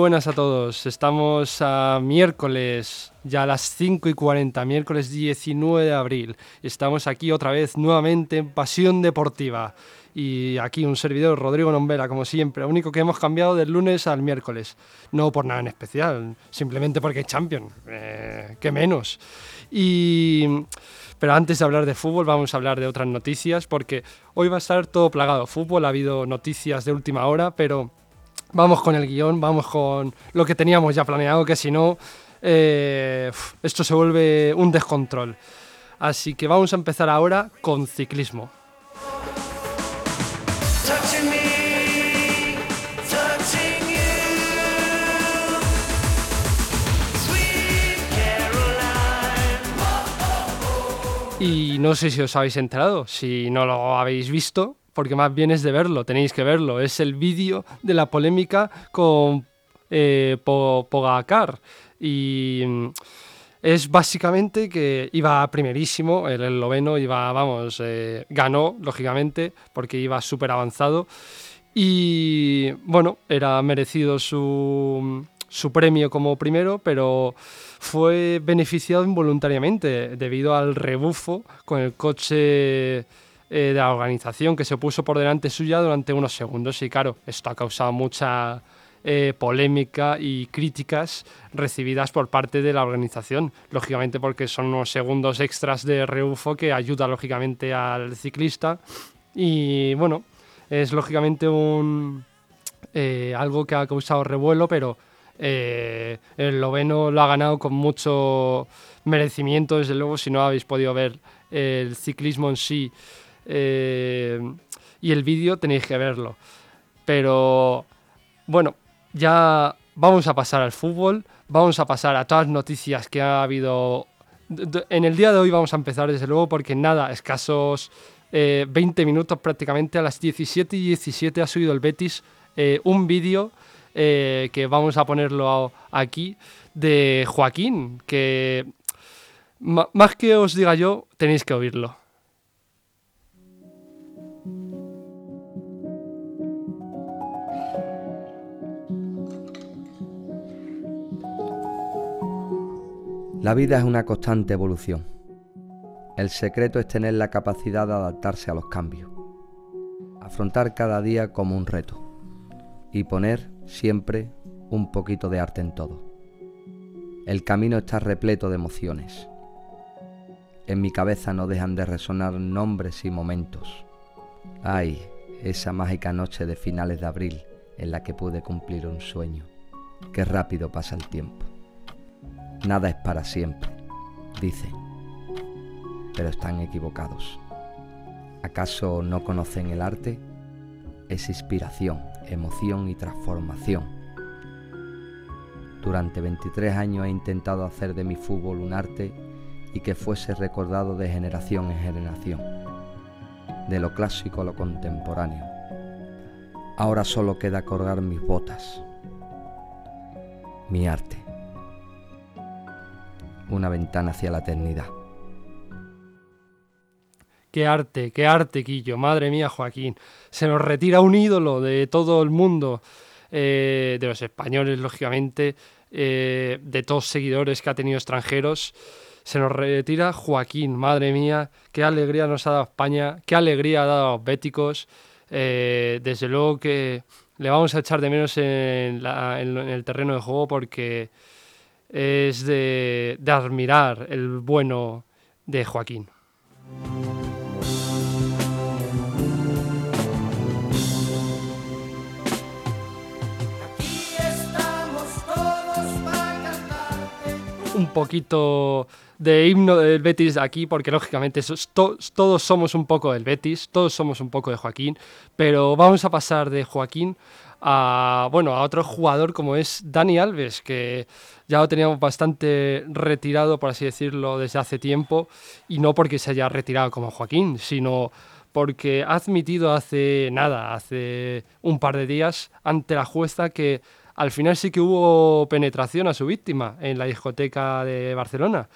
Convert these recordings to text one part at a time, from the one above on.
Buenas a todos. Estamos a miércoles, ya a las 5 y 40, miércoles 19 de abril. Estamos aquí otra vez nuevamente en Pasión Deportiva. Y aquí un servidor, Rodrigo Nombera, como siempre. Lo único que hemos cambiado del lunes al miércoles. No por nada en especial, simplemente porque es Champion. Eh, ¿Qué menos? Y. Pero antes de hablar de fútbol, vamos a hablar de otras noticias, porque hoy va a estar todo plagado. Fútbol, ha habido noticias de última hora, pero vamos con el guion, vamos con lo que teníamos ya planeado, que si no, eh, esto se vuelve un descontrol. Así que vamos a empezar ahora con ciclismo. Y no sé si os habéis enterado, si no lo habéis visto, porque más bien es de verlo, tenéis que verlo. Es el vídeo de la polémica con eh, Pogacar. Y mm, es básicamente que iba primerísimo, el esloveno iba, vamos, eh, ganó, lógicamente, porque iba súper avanzado. Y bueno, era merecido su, su premio como primero, pero fue beneficiado involuntariamente debido al rebufo con el coche eh, de la organización que se puso por delante suya durante unos segundos. Y claro, esto ha causado mucha eh, polémica y críticas recibidas por parte de la organización, lógicamente porque son unos segundos extras de rebufo que ayuda lógicamente al ciclista. Y bueno, es lógicamente un, eh, algo que ha causado revuelo, pero el noveno lo ha ganado con mucho merecimiento, desde luego, si no habéis podido ver el ciclismo en sí eh, y el vídeo tenéis que verlo. Pero bueno, ya vamos a pasar al fútbol, vamos a pasar a todas las noticias que ha habido. En el día de hoy vamos a empezar desde luego porque nada, escasos 20 eh, minutos prácticamente, a las 17 y 17 ha subido el Betis eh, un vídeo que vamos a ponerlo aquí de Joaquín, que más que os diga yo, tenéis que oírlo. La vida es una constante evolución. El secreto es tener la capacidad de adaptarse a los cambios, afrontar cada día como un reto y poner siempre un poquito de arte en todo. El camino está repleto de emociones. En mi cabeza no dejan de resonar nombres y momentos. Ay, esa mágica noche de finales de abril en la que pude cumplir un sueño. Qué rápido pasa el tiempo. Nada es para siempre, dicen, pero están equivocados. ¿Acaso no conocen el arte? Es inspiración, emoción y transformación. Durante 23 años he intentado hacer de mi fútbol un arte y que fuese recordado de generación en generación, de lo clásico a lo contemporáneo. Ahora solo queda colgar mis botas, mi arte una ventana hacia la eternidad. Qué arte, qué arte, Quillo. Madre mía, Joaquín. Se nos retira un ídolo de todo el mundo, eh, de los españoles, lógicamente, eh, de todos seguidores que ha tenido extranjeros. Se nos retira Joaquín, madre mía, qué alegría nos ha dado España, qué alegría ha dado a los béticos. Eh, desde luego que le vamos a echar de menos en el terreno de juego porque es de, admirar el bueno de Joaquín. un poquito de himno del Betis aquí, porque lógicamente todos somos un poco del Betis, todos somos un poco de Joaquín, pero vamos a pasar de Joaquín a, bueno, a otro jugador como es Dani Alves, que ya lo teníamos bastante retirado, por así decirlo, desde hace tiempo, y no porque se haya retirado como Joaquín, sino porque ha admitido hace nada, hace un par de días, ante la jueza que al final sí que hubo penetración a su víctima en la discoteca de Barcelona.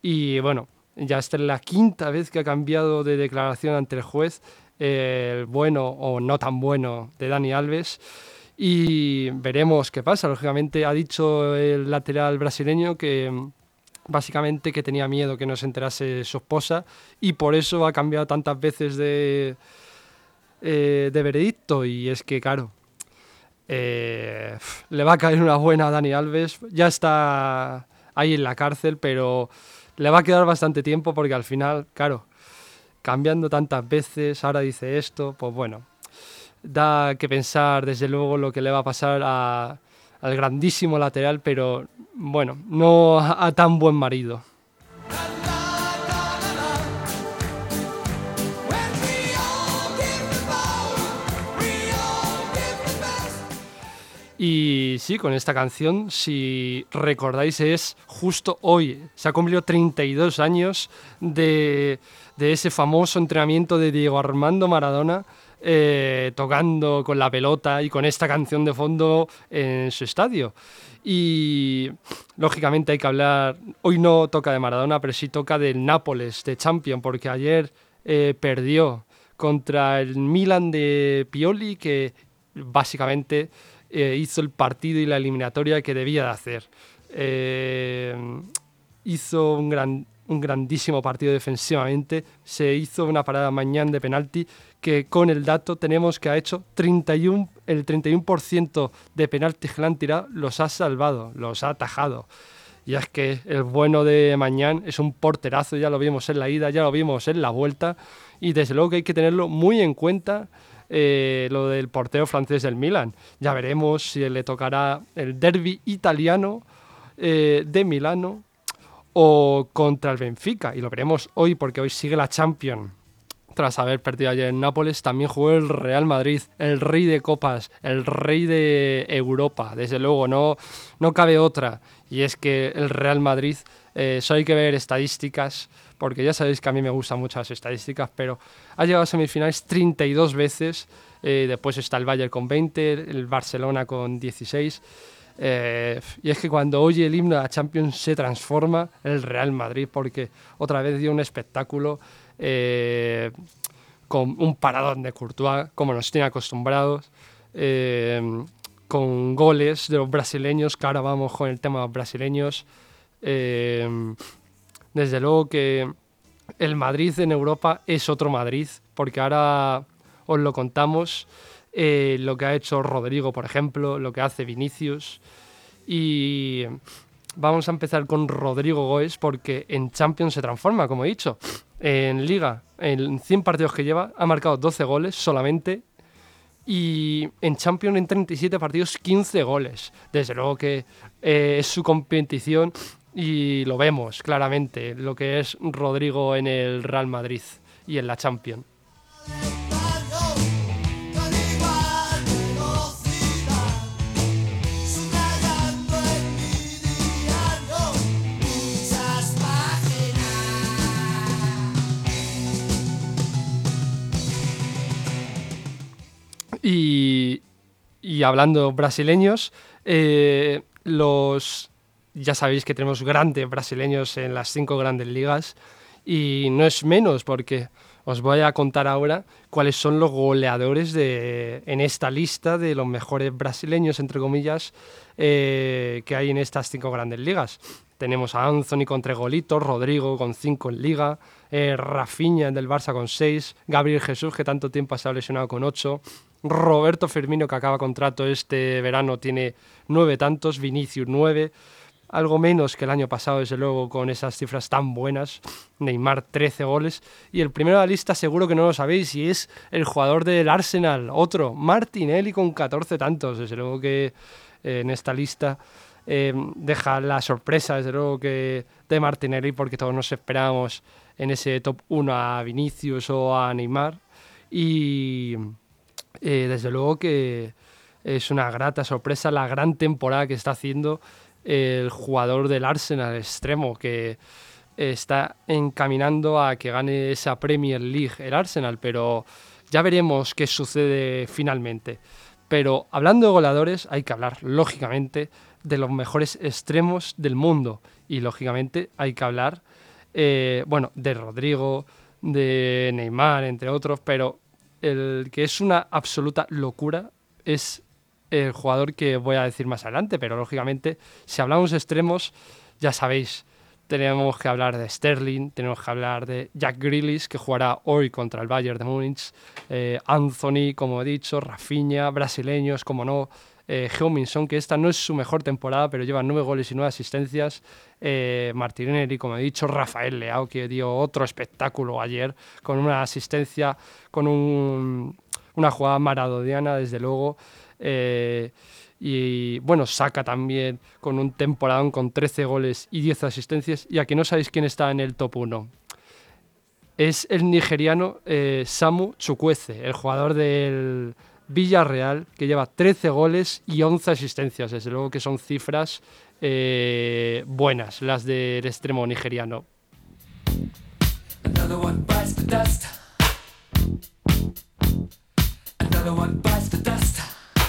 Y bueno, ya esta es la quinta vez que ha cambiado de declaración ante el juez, el bueno o no tan bueno de Dani Alves. y veremos qué pasa. Lógicamente ha dicho el lateral brasileño que mm, básicamente que tenía miedo que no se enterase su esposa y por eso ha cambiado tantas veces de, eh, de veredicto y es que claro, eh, le va a caer una buena a Dani Alves, ya está ahí en la cárcel, pero le va a quedar bastante tiempo porque al final, claro, cambiando tantas veces, ahora dice esto, pues bueno, da que pensar desde luego lo que le va a pasar al grandísimo lateral, pero bueno, no a, tan buen marido. Y sí, con esta canción, si recordáis, es justo hoy. Se ha cumplido 32 años de, de ese famoso entrenamiento de Diego Armando Maradona eh, tocando con la pelota y con esta canción de fondo en su estadio. Y lógicamente hay que hablar, hoy no toca de Maradona, pero sí toca del Nápoles, de Champion, porque ayer eh, perdió contra el Milan de Pioli, que básicamente eh, hizo el partido y la eliminatoria que debía de hacer. hizo un, gran, un grandísimo partido defensivamente, se hizo una parada mañana de penalti que con el dato tenemos que ha hecho 31, el 31% de penaltis que le han tirado los ha salvado, los ha atajado. Y es que el bueno de Mañán es un porterazo, ya lo vimos en la ida, ya lo vimos en la vuelta, y desde luego que hay que tenerlo muy en cuenta eh, lo del portero francés del Milan. Ya veremos si le tocará el derby italiano eh, de Milano o contra el Benfica, y lo veremos hoy porque hoy sigue la Champions tras haber perdido ayer en Nápoles, también jugó el Real Madrid, el rey de copas, el rey de Europa, desde luego, no, no cabe otra. Y es que el Real Madrid, eh, solo hay que ver estadísticas, porque ya sabéis que a mí me gustan mucho las estadísticas, pero ha llegado a semifinales 32 veces, eh, después está el Bayern con 20, el Barcelona con 16. Eh, y es que cuando oye el himno de la Champions se transforma el Real Madrid porque otra vez dio un espectáculo eh, con un paradón de Courtois, como nos tiene acostumbrados, eh, con goles de los brasileños, que ahora vamos con el tema de los brasileños. Desde luego que el Madrid en Europa es otro Madrid, porque ahora os lo contamos, lo que ha hecho Rodrigo, por ejemplo, lo que hace Vinicius. Y vamos a empezar con Rodrigo Goes, porque en Champions se transforma, como he dicho. En Liga, en 100 partidos que lleva, ha marcado 12 goles solamente. Y en Champions, en 37 partidos, 15 goles. Desde luego que eh, es su competición y lo vemos claramente, lo que es Rodrigo en el Real Madrid y en la Champions. Hablando brasileños, eh, los ya sabéis que tenemos grandes brasileños en las cinco grandes ligas y no es menos porque os voy a contar ahora cuáles son los goleadores de, en esta lista de los mejores brasileños, entre comillas, eh, que hay en estas cinco grandes ligas. Tenemos a Anthony con tres golitos, Rodrigo con cinco en liga, eh, Rafinha del Barça con seis, Gabriel Jesús que tanto tiempo ha lesionado con ocho, Roberto Firmino, que acaba contrato este verano, tiene nueve tantos, Vinicius nueve, algo menos que el año pasado, desde luego, con esas cifras tan buenas. Neymar 13 goles. Y el primero de la lista seguro que no lo sabéis, y es el jugador del Arsenal, otro, Martinelli con 14 tantos. Desde luego que eh, en esta lista eh, deja la sorpresa, desde luego que de Martinelli, porque todos nos esperábamos en ese top 1 a Vinicius o a Neymar. Y eh, desde luego que es una grata sorpresa la gran temporada que está haciendo el jugador del Arsenal extremo que está encaminando a que gane esa Premier League el Arsenal, pero ya veremos qué sucede finalmente. Pero hablando de goleadores, hay que hablar, lógicamente, de los mejores extremos del mundo. Y lógicamente hay que hablar, eh, bueno, de Rodrigo, de Neymar, entre otros, pero el que es una absoluta locura es el jugador que voy a decir más adelante, pero lógicamente, si hablamos extremos, ya sabéis, tenemos que hablar de Sterling, tenemos que hablar de Jack Grealish, que jugará hoy contra el Bayern de Múnich, eh, Anthony, como he dicho, Rafinha, brasileños, como no, eh, que esta no es su mejor temporada, pero lleva nueve goles y nueve asistencias, eh, Martinelli, como he dicho, Rafael Leao, que dio otro espectáculo ayer, con una asistencia, con una jugada maradoniana, desde luego, eh, y bueno, saca también con un temporadón con 13 goles y 10 asistencias. Y aquí no sabéis quién está en el top 1. Es el nigeriano eh, Samu Chukwueze, el jugador del Villarreal, que lleva 13 goles y 11 asistencias. Desde luego que son cifras eh, buenas las del extremo nigeriano.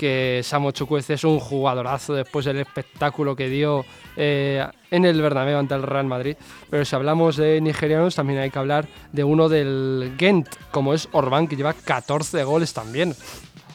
que Samo Chukwueze es un jugadorazo después del espectáculo que dio eh, en el Bernabéu ante el Real Madrid. Pero si hablamos de nigerianos, también hay que hablar de uno del Ghent, como es Orban, que lleva 14 goles también.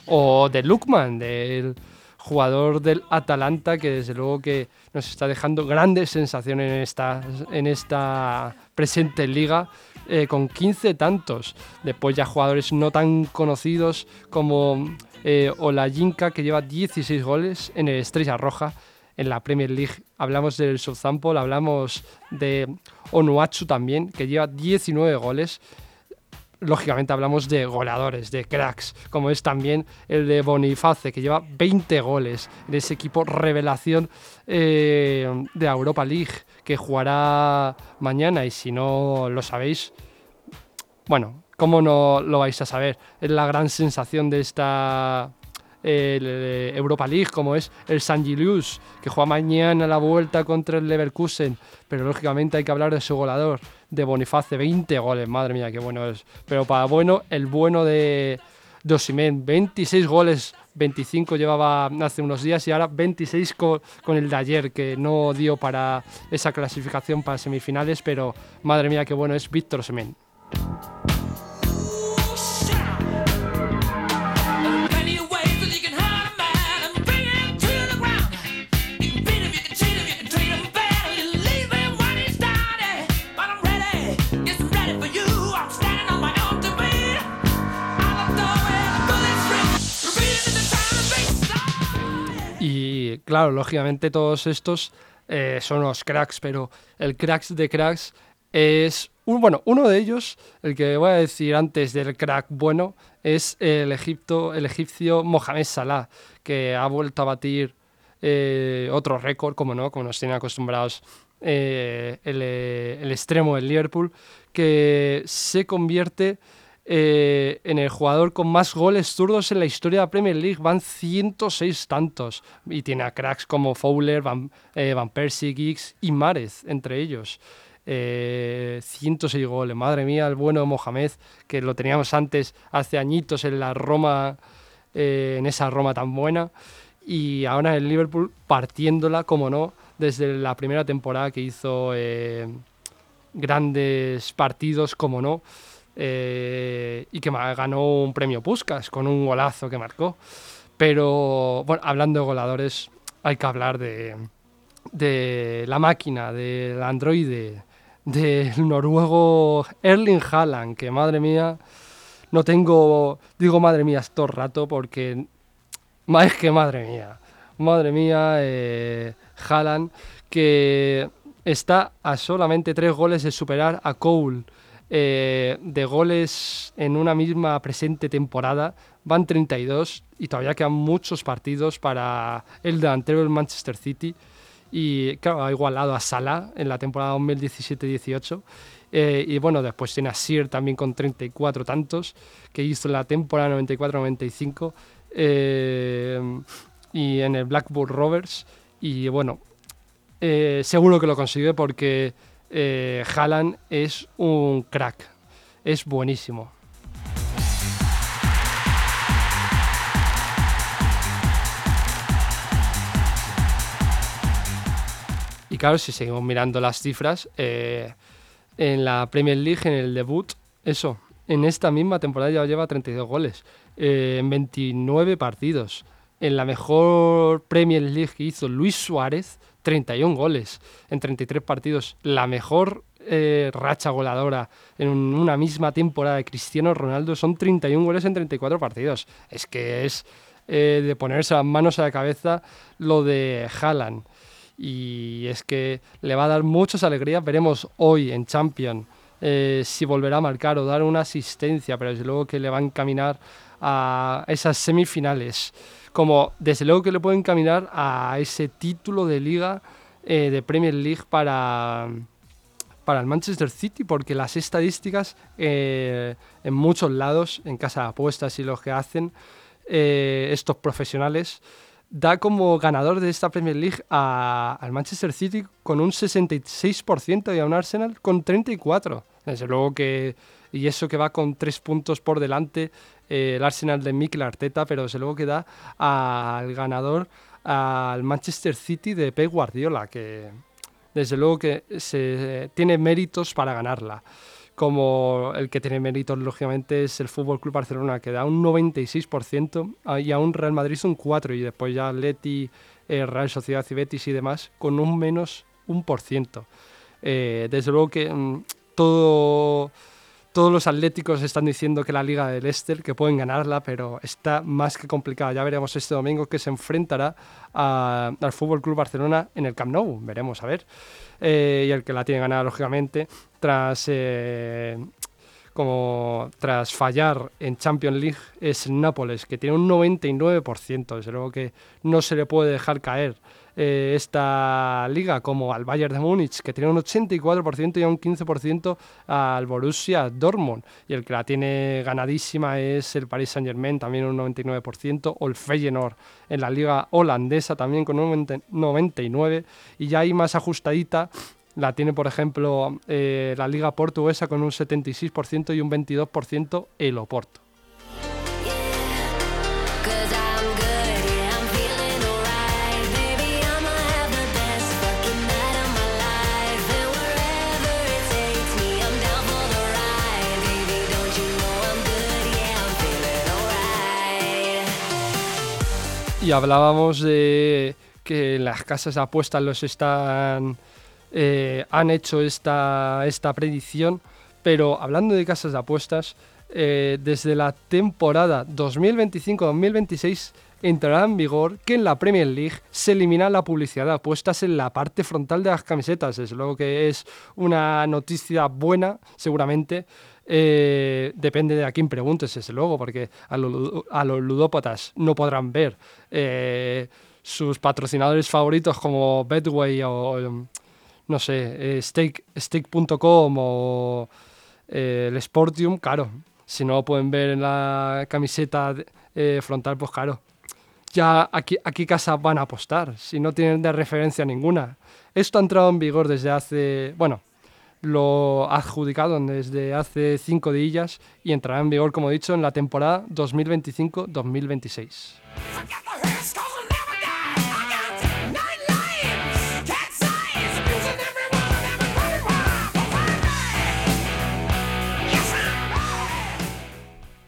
O de Lukman, del jugador del Atalanta, que desde luego que nos está dejando grandes sensaciones en esta, en esta presente liga. Eh, con 15 tantos. Después ya jugadores no tan conocidos como eh, o la Jinka, que lleva 16 goles en el Estrella Roja en la Premier League. Hablamos del Southampton, hablamos de Onuachu también, que lleva 19 goles. Lógicamente hablamos de goleadores, de cracks, como es también el de Boniface, que lleva 20 goles en ese equipo revelación eh, de Europa League, que jugará mañana y si no lo sabéis, bueno, ¿Cómo no lo vais a saber? Es la gran sensación de esta Europa League, como es el San Gilius, que juega mañana la vuelta contra el Leverkusen, pero lógicamente hay que hablar de su goleador, de Boniface, 20 goles, madre mía, qué bueno es. Pero para bueno, el bueno de Dosimen, 26 goles, 25 llevaba hace unos días y ahora 26 con, con, el de ayer, que no dio para esa clasificación para semifinales, pero madre mía, qué bueno es Víctor Semen. Claro, lógicamente todos estos eh, son los cracks, pero el cracks de cracks es un, bueno, uno de ellos, el que voy a decir antes del crack bueno, es el, Egipto, el egipcio Mohamed Salah, que ha vuelto a batir eh, otro récord, como no, como nos tienen acostumbrados eh, el, el, extremo del Liverpool, que se convierte eh, en el jugador con más goles zurdos en la historia de la Premier League. Van 106 tantos. Y tiene a cracks como Fowler, Van, eh, Van Persie, Giggs y Márez, entre ellos. 106 eh, goles. Madre mía, el bueno Mohamed, que lo teníamos antes, hace añitos en la Roma, en esa Roma tan buena. Y ahora en el Liverpool partiéndola, como no, desde la primera temporada que hizo grandes partidos, como no. Eh, y que ganó un premio Puskas con un golazo que marcó. Pero, bueno, hablando de goladores, hay que hablar de, la máquina, del androide, del noruego Erling Haaland, que madre mía, no tengo, digo madre mía todo el rato porque, más que madre mía, madre mía, eh, Haaland, que está a solamente tres goles de superar a Cole eh, de goles en una misma presente temporada. Van 32 y todavía quedan muchos partidos para el delantero del Manchester City. Y claro, ha igualado a Salah en la temporada 2017-18. Eh, y bueno, después tiene a Sir también con 34 tantos, que hizo en la temporada 94-95. Eh, y en el Blackburn Rovers. Y bueno, seguro que lo consigue porque eh, Haaland es un crack. es buenísimo. Y claro, si seguimos mirando las cifras, eh, en la Premier League, en el debut, eso, en esta misma temporada ya lleva 32 goles, eh, en 29 partidos. En la mejor Premier League que hizo Luis Suárez, 31 goles en 33 partidos. La mejor eh, racha goleadora en una misma temporada de Cristiano Ronaldo son 31 goles en 34 partidos. Es que es de ponerse las manos a la cabeza lo de Haaland y es que le va a dar muchas alegrías. Veremos hoy en Champions eh, si volverá a marcar o dar una asistencia, pero desde luego que le va a encaminar a esas semifinales. Como desde luego que le puede encaminar a ese título de liga eh, de Premier League para, para el Manchester City, porque las estadísticas eh, en muchos lados, en casa de apuestas y los que hacen estos profesionales, da como ganador de esta Premier League al Manchester City con un 66% y a un Arsenal con 34%. Desde luego que, y eso que va con tres puntos por delante, eh, el Arsenal de Mikel Arteta, pero desde luego que da al ganador al Manchester City de Pep Guardiola, que desde luego que se, tiene méritos para ganarla como el que tiene méritos, lógicamente, es el Fútbol Club Barcelona, que da un 96%, ah, y a un Real Madrid un 4%, y después ya Leti, eh, Real Sociedad y y demás, con un menos un por ciento. Eh, desde luego que mm, todo todos los atléticos están diciendo que la Liga del Leicester, que pueden ganarla, pero está más que complicada. Ya veremos este domingo que se enfrentará al Fútbol Club Barcelona en el Camp Nou. Veremos, a ver. Eh, y el que la tiene ganada, lógicamente, tras. Eh, como tras fallar en Champions League es Nápoles, que tiene un 99%, desde luego que no se le puede dejar caer eh, esta liga, como al Bayern de Múnich, que tiene un 84% y un 15% al Borussia Dortmund. Y el que la tiene ganadísima es el Paris Saint Germain, también un 99%, o el Feyenoord en la liga holandesa, también con un 99%. Y ya hay más ajustadita la tiene, por ejemplo, eh, la Liga Portuguesa con un 76% y un 22% el Oporto. Y hablábamos de que las casas de apuestas los están eh, han hecho esta, esta predicción, pero hablando de casas de apuestas, eh, desde la temporada 2025-2026 entrará en vigor que en la Premier League se elimina la publicidad de apuestas en la parte frontal de las camisetas. Es luego que es una noticia buena, seguramente, eh, depende de a quién preguntes, desde luego, porque a, los ludópatas no podrán ver eh, sus patrocinadores favoritos como Betway o, no sé, eh, Stake.com o el Sportium, claro. Si no lo pueden ver en la camiseta frontal, pues claro. Ya aquí, aquí casa van a apostar, si no tienen de referencia ninguna. Esto ha entrado en vigor desde hace, bueno, lo adjudicado desde hace cinco días y entrará en vigor, como he dicho, en la temporada 2025-2026.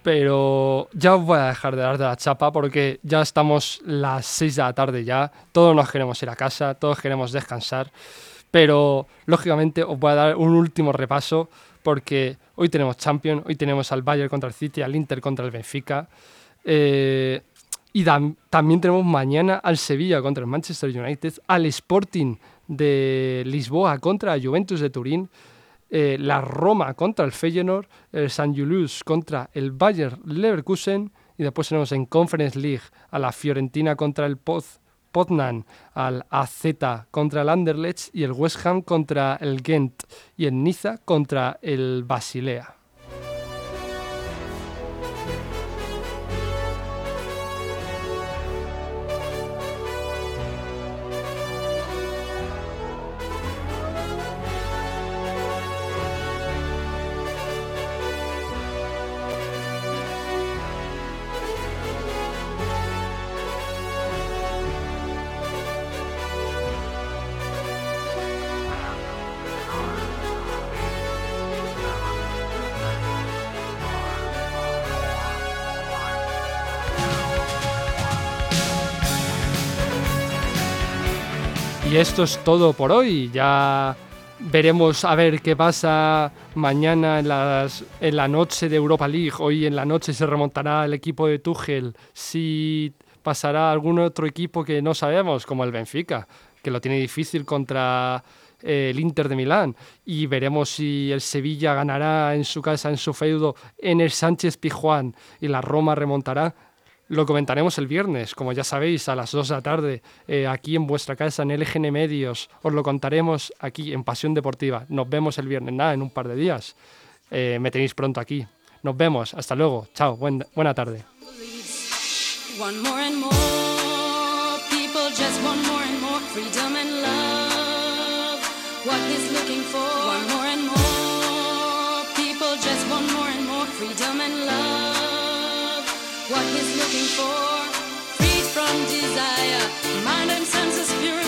Pero ya os voy a dejar de dar de la chapa porque ya estamos las 6 de la tarde ya, todos nos queremos ir a casa, todos queremos descansar. Pero lógicamente os voy a dar un último repaso porque hoy tenemos Champions, hoy tenemos al Bayern contra el City, al Inter contra el Benfica. Eh, y también tenemos mañana al Sevilla contra el Manchester United, al Sporting de Lisboa contra la Juventus de Turín, eh, la Roma contra el Feyenoord, el San Julius contra el Bayern Leverkusen y después tenemos en Conference League a la Fiorentina contra el Poz Poznan al AZ contra el Anderlecht y el West Ham contra el Ghent y el Niza contra el Basilea. Y esto es todo por hoy. Ya veremos a ver qué pasa mañana en, la noche de Europa League. Hoy en la noche se remontará el equipo de Tuchel. Si pasará algún otro equipo que no sabemos, como el Benfica, que lo tiene difícil contra eh, el Inter de Milán. Y veremos si el Sevilla ganará en su casa, en su feudo, en el Sánchez Pijuán y la Roma remontará. Lo comentaremos el viernes, como ya sabéis, a las 2 de la tarde, eh, aquí en vuestra casa, en LGN Medios. Os lo contaremos aquí en Pasión Deportiva. Nos vemos el viernes, nada, en un par de días. Eh, me tenéis pronto aquí. Nos vemos, hasta luego. Chao, buena tarde. What he's looking for. Freed from desire, mind and senses purified.